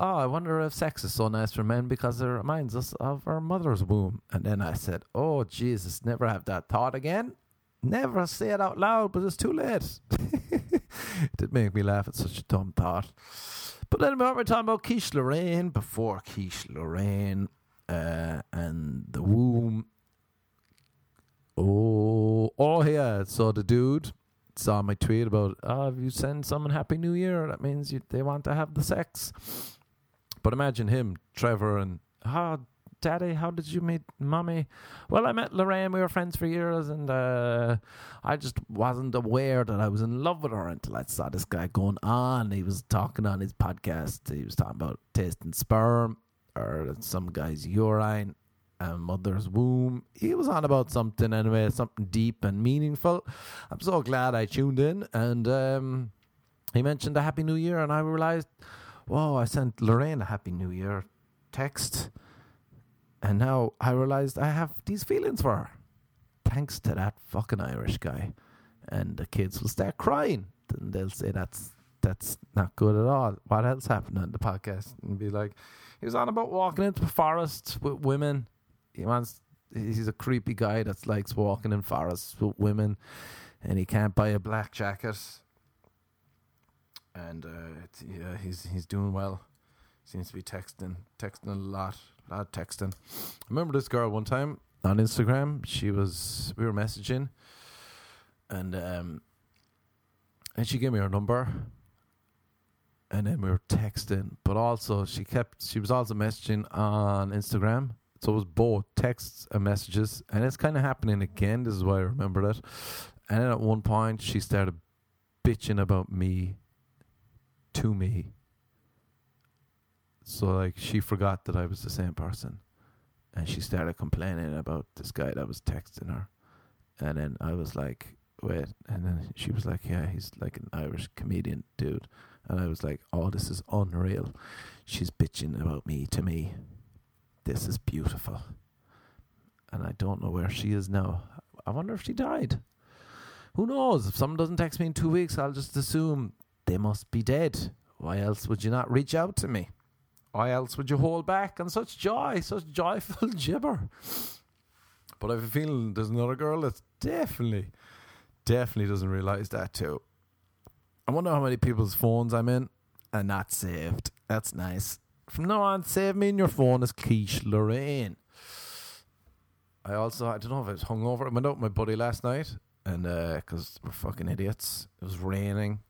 S1: oh, I wonder if sex is so nice for men because it reminds us of our mother's womb. And then I said, oh, Jesus, never have that thought again. Never say it out loud, but it's too late. it did make me laugh at such a dumb thought. But then we were talking about Quiche Lorraine before Quiche Lorraine uh, and the womb. Oh, oh yeah. So the dude saw my tweet about, oh, if you send someone Happy New Year, that means you, they want to have the sex. But imagine him, Trevor, and oh, Daddy, how did you meet Mommy? Well, I met Lorraine. We were friends for years, and uh, I just wasn't aware that I was in love with her until I saw this guy going on. He was talking on his podcast. He was talking about tasting sperm or some guy's urine and mother's womb. He was on about something anyway, something deep and meaningful. I'm so glad I tuned in, and um, he mentioned a Happy New Year, and I realized whoa, I sent Lorraine a Happy New Year text. And now I realized I have these feelings for her. Thanks to that fucking Irish guy. And the kids will start crying. And they'll say that's that's not good at all. What else happened on the podcast? And be like, he was on about walking into the forest with women. He wants he's a creepy guy that likes walking in forests with women and he can't buy a black jacket and uh, yeah, he's he's doing well. Seems to be texting, texting a lot, a lot texting. I remember this girl one time on Instagram. She was we were messaging, and um, and she gave me her number, and then we were texting. But also, she kept she was also messaging on Instagram. So it was both texts and messages, and it's kind of happening again. This is why I remember that. And then at one point, she started bitching about me to me. So like she forgot that I was the same person. And she started complaining about this guy that was texting her. And then I was like, wait. And then she was like, yeah, he's like an Irish comedian dude. And I was like, oh, this is unreal. She's bitching about me to me. This is beautiful. And I don't know where she is now. I wonder if she died. Who knows? If someone doesn't text me in two weeks, I'll just assume they must be dead. Why else would you not reach out to me? Why else would you hold back on such joy, such joyful gibber? But I have a feeling there's another girl that definitely, definitely doesn't realize that too. I wonder how many people's phones I'm in and not saved. That's nice. From now on, save me in your phone as Quiche Lorraine. I also, I don't know if I was hungover. I went out with my buddy last night and because uh, we're fucking idiots. It was raining.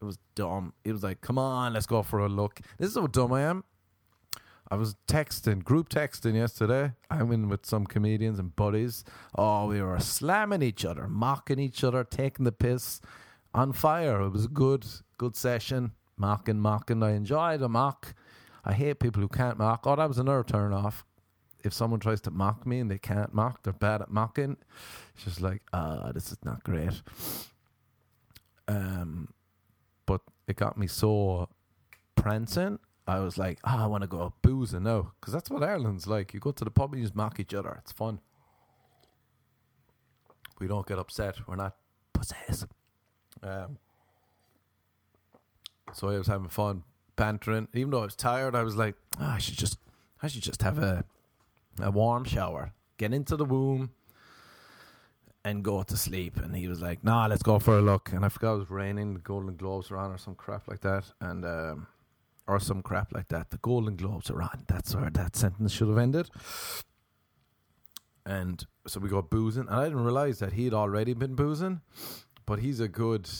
S1: It was dumb. It was like, come on, let's go for a look. This is how dumb I am. I was texting, group texting yesterday. I'm in with some comedians and buddies. Oh, we were slamming each other, mocking each other, taking the piss, on fire. It was a good, good session. Mocking, mocking. I enjoyed a mock. I hate people who can't mock. Oh, that was another turn off. If someone tries to mock me and they can't mock, they're bad at mocking. It's just like, ah, this is not great. Um, but it got me so prancing. I was like, oh, I want to go boozing now. Because that's what Ireland's like. You go to the pub and you just mock each other. It's fun. We don't get upset. We're not pussies. Um, so I was having fun bantering. Even though I was tired, I was like, oh, I should just, I should just have a, a warm shower. Get into the womb. And go to sleep. And he was like, "Nah, let's go for a look." And I forgot it was raining. The Golden Globes were on, or some crap like that, and um, or some crap like that. The Golden Globes are on. That's where that sentence should have ended. And so we got boozing, and I didn't realize that he'd already been boozing, but he's a good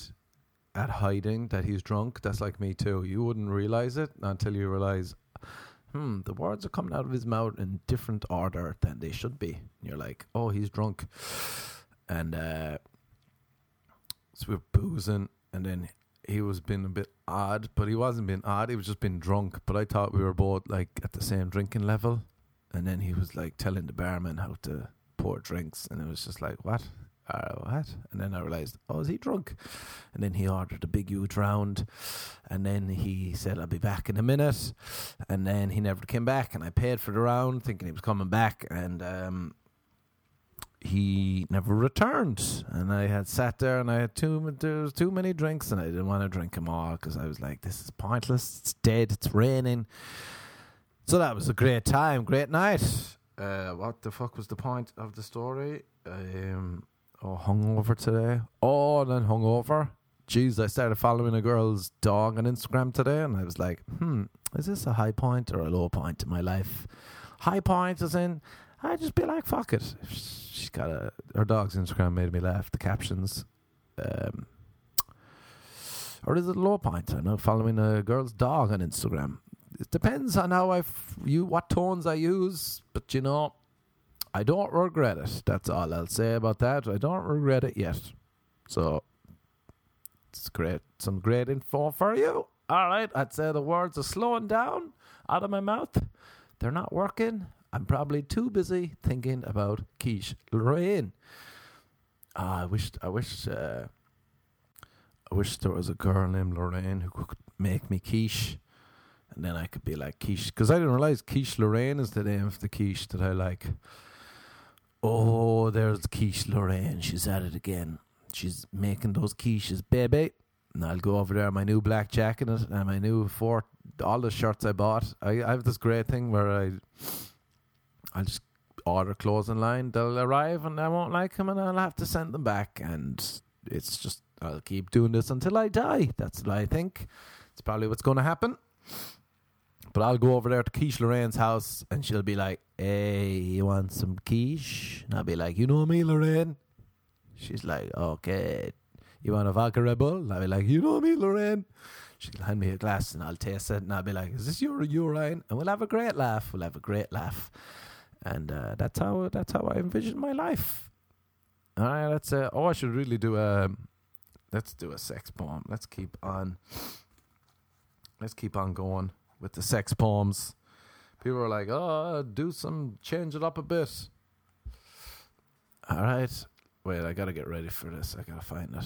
S1: at hiding that he's drunk. That's like me too. You wouldn't realize it until you realize, hmm, the words are coming out of his mouth in different order than they should be. And you're like, oh, he's drunk, and uh, so we're boozing, and then he was being a bit odd, but he wasn't being odd. He was just being drunk. But I thought we were both like at the same drinking level, and then he was like telling the barman how to pour drinks, and it was just like, what? Uh, what? And then I realized, oh, is he drunk? And then he ordered a big huge round, and then he said, I'll be back in a minute, and then he never came back, and I paid for the round, thinking he was coming back, and um, he never returned. And I had sat there, and I had too there was too many drinks, and I didn't want to drink them all because I was like, this is pointless. It's dead. It's raining. So that was a great time, great night. Uh, what the fuck was the point of the story? Um, oh, hungover today. Oh, and then hungover. Jeez, I started following a girl's dog on Instagram today, and I was like, hmm, is this a high point or a low point in my life? High point is in, I just be like, fuck it. She's got a, her dog's Instagram made me laugh. The captions, um, or is it low point? I know following a girl's dog on Instagram. It depends on how I, f- you, what tones I use, but you know, I don't regret it. That's all I'll say about that. I don't regret it yet. So it's great. Some great info for you. All right. I'd say the words are slowing down out of my mouth. They're not working. I'm probably too busy thinking about quiche Lorraine. Ah, I wish. I wish. Uh, I wish there was a girl named Lorraine who could make me quiche, and then I could be like quiche. Because I didn't realize quiche Lorraine is the name of the quiche that I like. Oh, there's quiche Lorraine. She's at it again. She's making those quiches, baby. And I'll go over there, my new black jacket and my new four, all the shirts I bought. I, I have this great thing where I, I'll just order clothes online. They'll arrive and I won't like them and I'll have to send them back. And it's just, I'll keep doing this until I die. That's what I think. It's probably what's going to happen. But I'll go over there to Quiche Lorraine's house and she'll be like, Hey, you want some quiche? And I'll be like, You know me, Lorraine? She's like, Okay. You want a vodka Red Bull? And I'll be like, You know me, Lorraine? She'll hand me a glass and I'll taste it and I'll be like, Is this your urine? And we'll have a great laugh. We'll have a great laugh. And uh, that's how that's how I envision my life. All right, let's uh, oh I should really do a let's do a sex poem. Let's keep on let's keep on going with the sex poems. People are like, oh, do some, change it up a bit. All right. Wait, I gotta get ready for this. I gotta find it.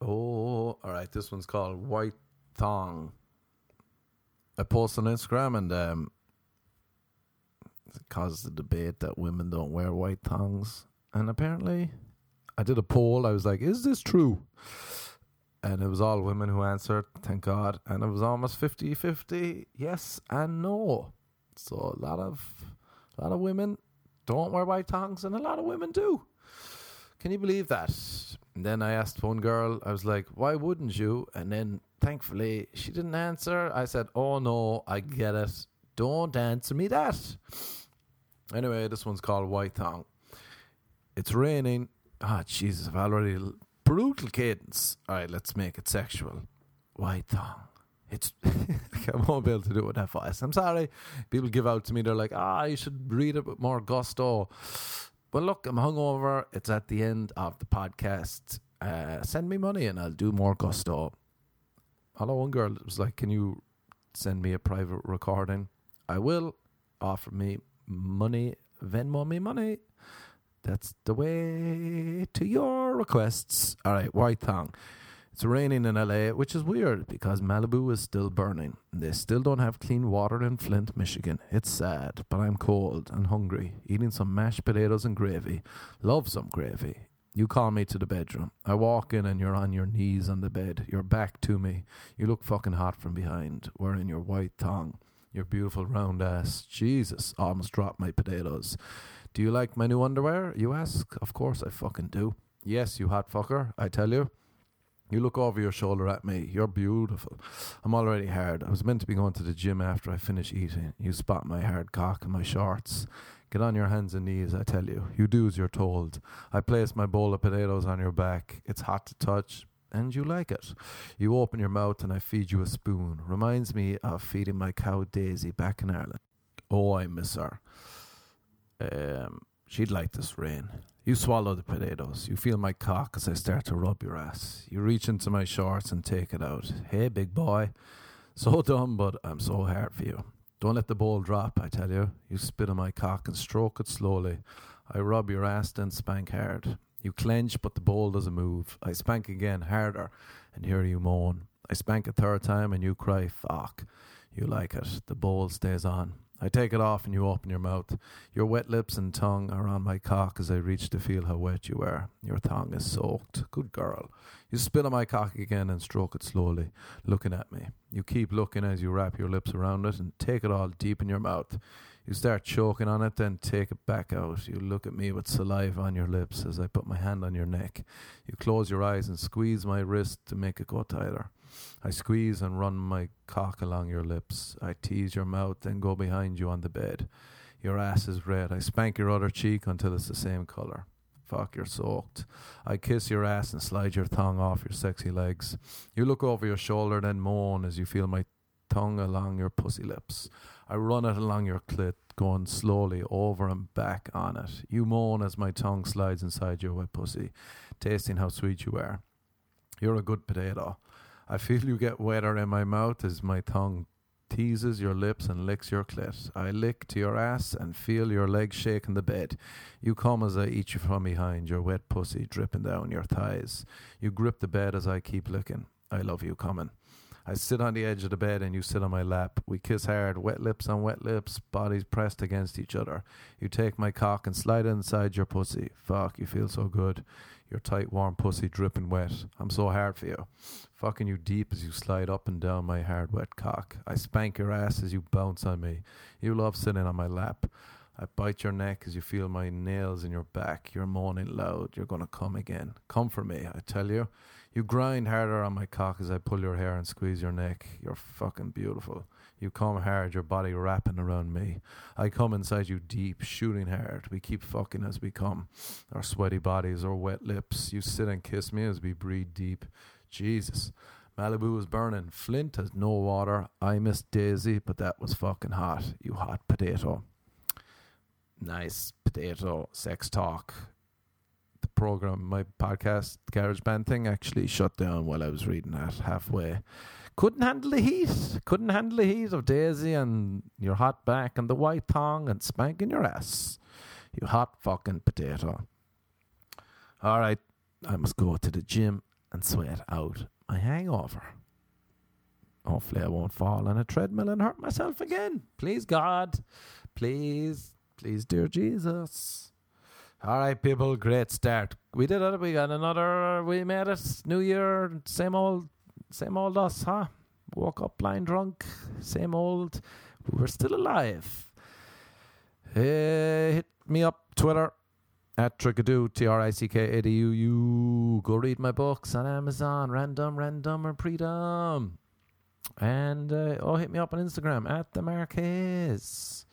S1: Oh, all right. This one's called White Thong. I post on Instagram and um, caused the debate that women don't wear white thongs. And apparently, I did a poll. I was like, is this true? and it was all women who answered, thank God. And it was almost 50 50 yes and no. So a lot of a lot of women don't wear white tongs, and a lot of women do. Can you believe that? And then I asked one girl, I was like, why wouldn't you? And then thankfully she didn't answer. I said, oh no, I get it. Don't answer me that. Anyway, this one's called White Thong. It's raining. Ah, oh, Jesus, I've already brutal cadence. All right, let's make it sexual. White thong. It's I won't be able to do it with that voice. I'm sorry. People give out to me. They're like, ah, you should read it with more gusto. But look, I'm hungover. It's at the end of the podcast. Uh, send me money and I'll do more gusto. Hello, one girl was like, can you send me a private recording? I will. Offer me money. Venmo me money. That's the way to your requests. All right, White Thong. It's raining in LA, which is weird because Malibu is still burning. They still don't have clean water in Flint, Michigan. It's sad, but I'm cold and hungry, eating some mashed potatoes and gravy. Love some gravy. You call me to the bedroom. I walk in and you're on your knees on the bed. You're back to me. You look fucking hot from behind, wearing your white thong. Your beautiful round ass. Jesus, almost dropped my potatoes. Do you like my new underwear? You ask. Of course I fucking do. Yes, you hot fucker, I tell you. You look over your shoulder at me. You're beautiful. I'm already hard. I was meant to be going to the gym after I finish eating. You spot my hard cock and my shorts. Get on your hands and knees, I tell you. You do as you're told. I place my bowl of potatoes on your back. It's hot to touch, and you like it. You open your mouth and I feed you a spoon. Reminds me of feeding my cow Daisy back in Ireland. Oh, I miss her. Um, she'd like this rain. You swallow the potatoes. You feel my cock as I start to rub your ass. You reach into my shorts and take it out. Hey, big boy. So dumb, but I'm so hard for you. Don't let the bowl drop, I tell you. You spit on my cock and stroke it slowly. I rub your ass, then spank hard. You clench, but the ball doesn't move. I spank again, harder, and hear you moan. I spank a third time, and you cry, fuck. You like it. The ball stays on. I take it off and you open your mouth. Your wet lips and tongue are on my cock as I reach to feel how wet you are. Your tongue is soaked. Good girl. You spit on my cock again and stroke it slowly, looking at me. You keep looking as you wrap your lips around it and take it all deep in your mouth. You start choking on it, then take it back out. You look at me with saliva on your lips as I put my hand on your neck. You close your eyes and squeeze my wrist to make it go tighter. I squeeze and run my cock along your lips. I tease your mouth, then go behind you on the bed. Your ass is red. I spank your other cheek until it's the same color. Fuck, you're soaked. I kiss your ass and slide your tongue off your sexy legs. You look over your shoulder, then moan as you feel my tongue along your pussy lips. I run it along your clit, going slowly over and back on it. You moan as my tongue slides inside your wet pussy, tasting how sweet you are. You're a good potato. I feel you get wetter in my mouth as my tongue teases your lips and licks your clit. I lick to your ass and feel your legs shake in the bed. You come as I eat you from behind, your wet pussy dripping down your thighs. You grip the bed as I keep licking. I love you coming. I sit on the edge of the bed and you sit on my lap. We kiss hard, wet lips on wet lips, bodies pressed against each other. You take my cock and slide it inside your pussy. Fuck, you feel so good. Your tight, warm pussy dripping wet. I'm so hard for you. Fucking you deep as you slide up and down my hard, wet cock. I spank your ass as you bounce on me. You love sitting on my lap. I bite your neck as you feel my nails in your back. You're moaning loud. You're going to come again. Come for me, I tell you. You grind harder on my cock as I pull your hair and squeeze your neck. You're fucking beautiful. You come hard, your body wrapping around me. I come inside you deep, shooting hard. We keep fucking as we come. Our sweaty bodies, our wet lips. You sit and kiss me as we breathe deep. Jesus. Malibu is burning. Flint has no water. I miss Daisy, but that was fucking hot. You hot potato. Nice potato sex talk. Program, my podcast, the Garage Band thing, actually shut down while I was reading that halfway. Couldn't handle the heat. Couldn't handle the heat of Daisy and your hot back and the white thong and spanking your ass. You hot fucking potato. All right, I must go to the gym and sweat out my hangover. Hopefully, I won't fall on a treadmill and hurt myself again. Please, God. Please, please, dear Jesus. All right, people, great start. We did it. We got another. We made it. New Year, same old, same old us, huh? Woke up blind drunk, same old. We're still alive. Uh, hit me up Twitter at Trickadoo, T R I C K A D U U. Go read my books on Amazon, Random, Random, or Predom. And uh, oh, hit me up on Instagram at the Marquez.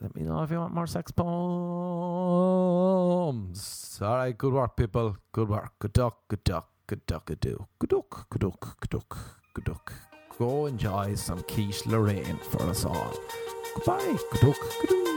S1: Let me know if you want more sex poems. All right, good work, people. Good work. Good duck, good duck, good duck, good do. Good duck, good duck, good duck, good duck. Go enjoy some quiche Lorraine for us all. Goodbye. Good duck, good duck.